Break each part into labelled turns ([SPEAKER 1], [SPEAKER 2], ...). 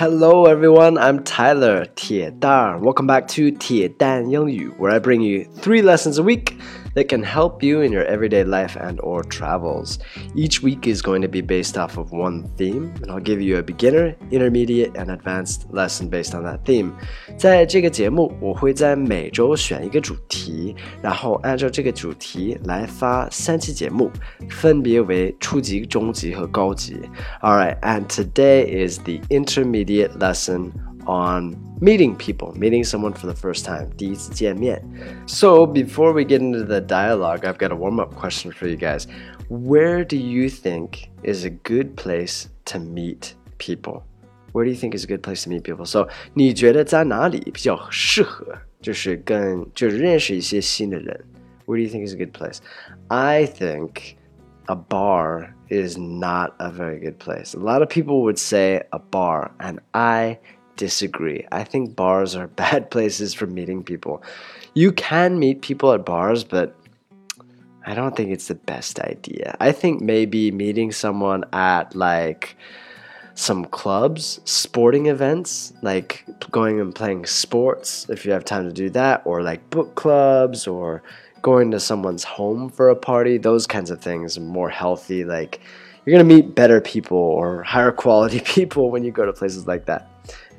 [SPEAKER 1] Hello everyone, I'm Tyler 铁蛋 Welcome back to 铁蛋英语 where I bring you three lessons a week that can help you in your everyday life and or travels. Each week is going to be based off of one theme, and I'll give you a beginner, intermediate, and advanced lesson based on that theme. 在这个节目，我会在每周选一个主题，然后按照这个主题来发三期节目，分别为初级、中级和高级。All right, and today is the intermediate lesson on meeting people, meeting someone for the first time, 第一次见面. So before we get into the dialogue, I've got a warm-up question for you guys. Where do you think is a good place to meet people? Where do you think is a good place to meet people? So 你觉得在哪里比较适合，就是跟就是认识一些新的人？Where do you think is a good place? I think a bar is not a very good place. A lot of people would say a bar, and I disagree. I think bars are bad places for meeting people. You can meet people at bars, but I don't think it's the best idea. I think maybe meeting someone at like some clubs, sporting events, like going and playing sports if you have time to do that, or like book clubs, or going to someone's home for a party, those kinds of things are more healthy. Like you're gonna meet better people or higher quality people when you go to places like that.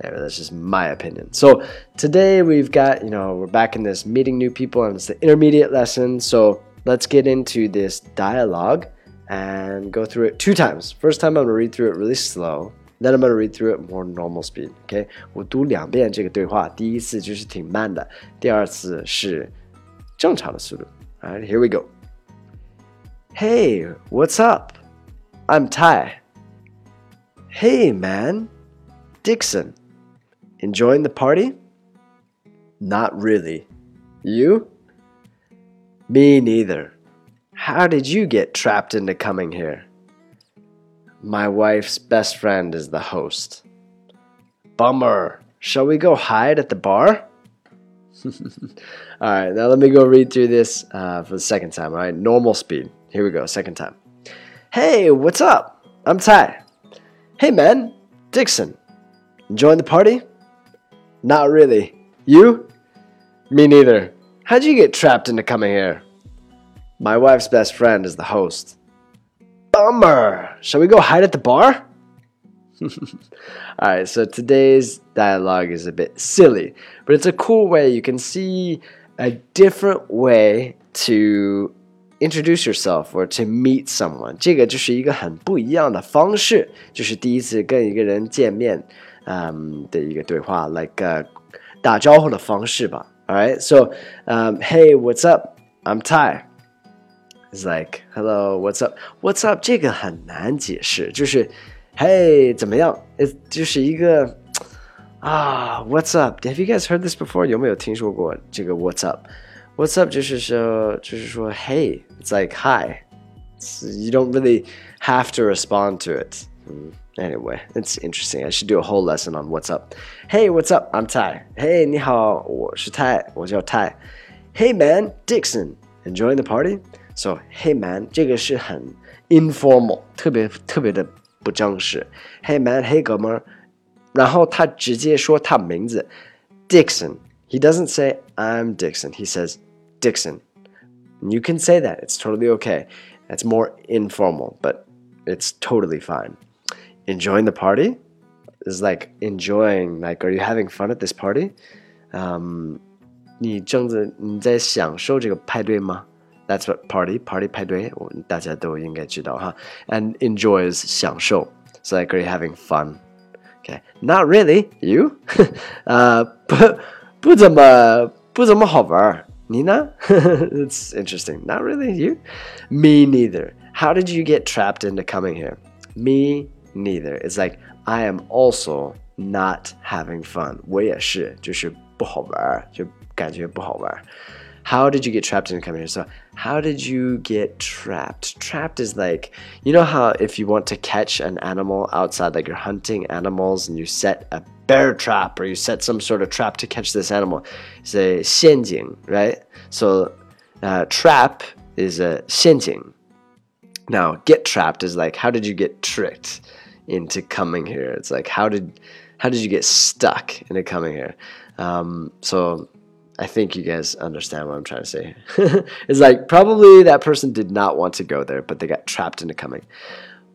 [SPEAKER 1] Anyway, that's just my opinion. So today we've got, you know, we're back in this meeting new people and it's the intermediate lesson. So let's get into this dialogue and go through it two times. First time I'm gonna read through it really slow. Then I'm gonna read through it more normal speed. OK，我读两遍这个对话，第一次就是挺慢的，第二次是正常的速度。Alright, here we go. Hey, what's up? I'm Ty. Hey, man. Dixon. Enjoying the party? Not really. You? Me neither. How did you get trapped into coming here? My wife's best friend is the host. Bummer. Shall we go hide at the bar? all right, now let me go read through this uh, for the second time. All right, normal speed. Here we go, second time. Hey, what's up? I'm Ty. Hey, man, Dixon. Enjoying the party? Not really. You? Me neither. How'd you get trapped into coming here? My wife's best friend is the host. Bummer. Shall we go hide at the bar? Alright, so today's dialogue is a bit silly, but it's a cool way. You can see a different way to introduce yourself or to meet someone. 这个就是一个很不一样的方式，就是第一次跟一个人见面。 um, 的一个对话，like、uh, 打招呼的方式吧。All right, so um, hey, what's up? I'm Ty. It's like hello, what's up? What's up? 这个很难解释，就是 hey 怎么样？就是一个啊，What's up? Have you guys heard this before? 有没有听说过这个 What's up? What's up 就是说就是说 Hey, it's like hi. you don't really have to respond to it. Anyway, it's interesting. I should do a whole lesson on what's up. Hey, what's up? I'm Ty. Hey, 你好，我是 Ty，我叫 Ty. Hey man, Dixon, enjoying the party? So, hey man, 这个是很 informal，特别特别的不正式。Hey man, hey 哥们儿，然后他直接说他名字，Dixon. He doesn't say I'm Dixon. He says Dixon. You can say that. It's totally okay. That's more informal, but it's totally fine enjoying the party is like enjoying like are you having fun at this party um 你正在你在享受这个派对吗 that's what party party 派对大家都应该知道哈 and enjoys 享受 so like are you having fun okay not really you 呃不不怎么不怎么好玩你呢 it's interesting not really you me neither how did you get trapped into coming here me neither. It's like I am also not having fun. 我也是，就是不好玩，就感觉不好玩。How did you get trapped in coming here? So, how did you get trapped? Trapped is like, you know how if you want to catch an animal outside, like you're hunting animals and you set a bear trap or you set some sort of trap to catch this animal, it's a 陷阱, right? So, uh, trap is a 陷阱. Now, get trapped is like, how did you get tricked? into coming here. It's like how did How did you get stuck into coming here? Um, so I think you guys understand what I'm trying to say. it's like probably that person did not want to go there, but they got trapped into coming.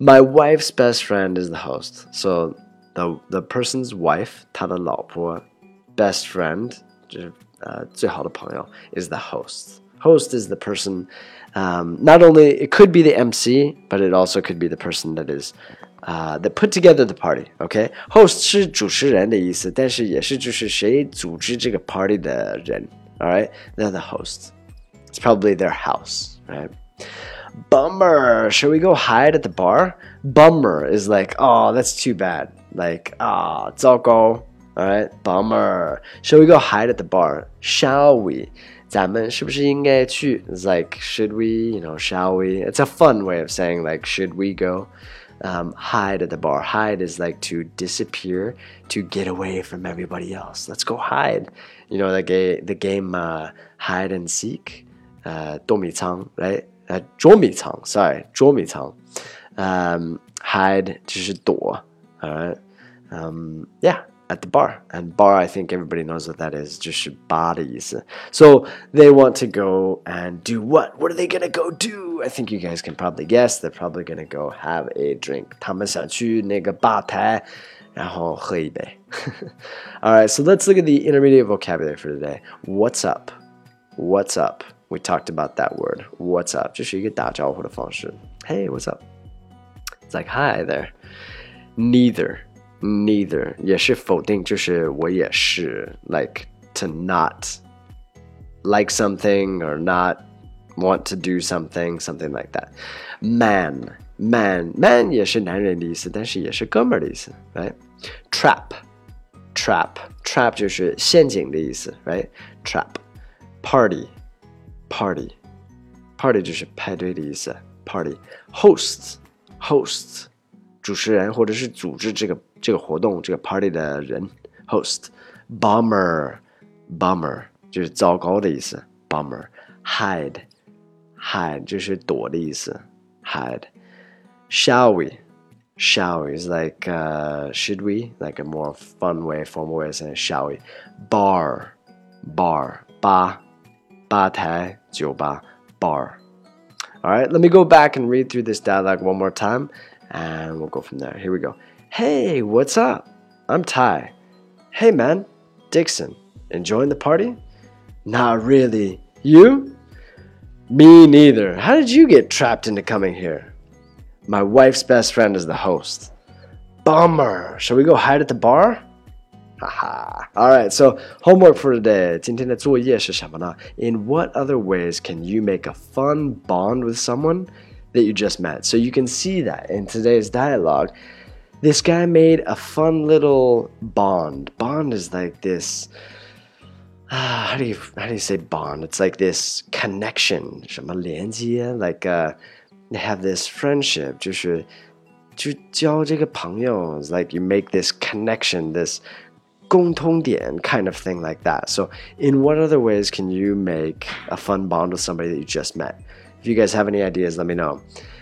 [SPEAKER 1] My wife's best friend is the host. So the the person's wife, 他的老婆 best friend 就是呃最好的朋友 is the host. Host is the person. Um, not only it could be the MC, but it also could be the person that is uh, that put together the party. Okay, host 是主持人的意思，但是也是就是谁组织这个 party 的人。All right, they're the host. It's probably their house, right? Bummer. Should we go hide at the bar? Bummer is like, oh, that's too bad. Like, ah, oh, go. All right, bummer. Shall we go hide at the bar? Shall we? 咱们是不是应该去? It's like, should we? You know, shall we? It's a fun way of saying like, should we go? Um, hide at the bar. Hide is like to disappear, to get away from everybody else. Let's go hide. You know the game, the game uh, hide and seek. Uh, 躲米仓, right? Uh, 捉迷藏, sorry, 捉迷藏. Um, hide 就是躲. All right. Um, yeah at the bar. And bar, I think everybody knows what that is. 就是 bar 的意思. So they want to go and do what? What are they gonna go do? I think you guys can probably guess. They're probably gonna go have a drink. 他们想去那个吧台，然后喝一杯。All right, so let's look at the intermediate vocabulary for today. What's up? What's up? We talked about that word. What's up? 这是一个打招呼的方式. Hey, what's up? It's like hi there. Neither neither 也是否定，就是我也是 like to not like something or not want to do something, something like that. Man, man, man 也是男人的意思，但是也是哥们儿的意思，right? Trap, trap, trap 就是陷阱的意思，right? Trap, party, party, party 就是派对的意思，party. Host, host 主持人或者是组织这个这个活动这个 party 的人 host bummer bummer 就是糟糕的意思 bummer hide hide 就是躲的意思 hide shall we shall we is like uh, should we like a more fun way formal way of saying shall we bar bar 吧吧台酒吧 bar all right let me go back and read through this dialogue one more time and we'll go from there here we go Hey, what's up? I'm Ty. Hey, man, Dixon. Enjoying the party? Not really. You? Me neither. How did you get trapped into coming here? My wife's best friend is the host. Bummer. Shall we go hide at the bar? Haha. Alright, so homework for today. In what other ways can you make a fun bond with someone that you just met? So you can see that in today's dialogue this guy made a fun little bond. Bond is like this. Uh, how do you how do you say bond? It's like this connection. 什么连接? Like uh, they have this friendship. 就是就交这个朋友. It's like you make this connection. This 共通点 kind of thing like that. So, in what other ways can you make a fun bond with somebody that you just met? If you guys have any ideas, let me know.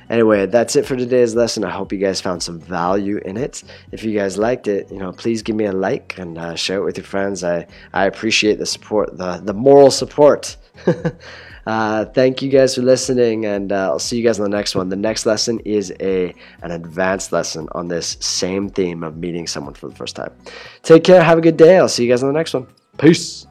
[SPEAKER 1] Anyway, that's it for today's lesson. I hope you guys found some value in it. If you guys liked it, you know, please give me a like and uh, share it with your friends. I, I appreciate the support, the, the moral support. uh, thank you guys for listening, and uh, I'll see you guys on the next one. The next lesson is a an advanced lesson on this same theme of meeting someone for the first time. Take care. Have a good day. I'll see you guys on the next one. Peace.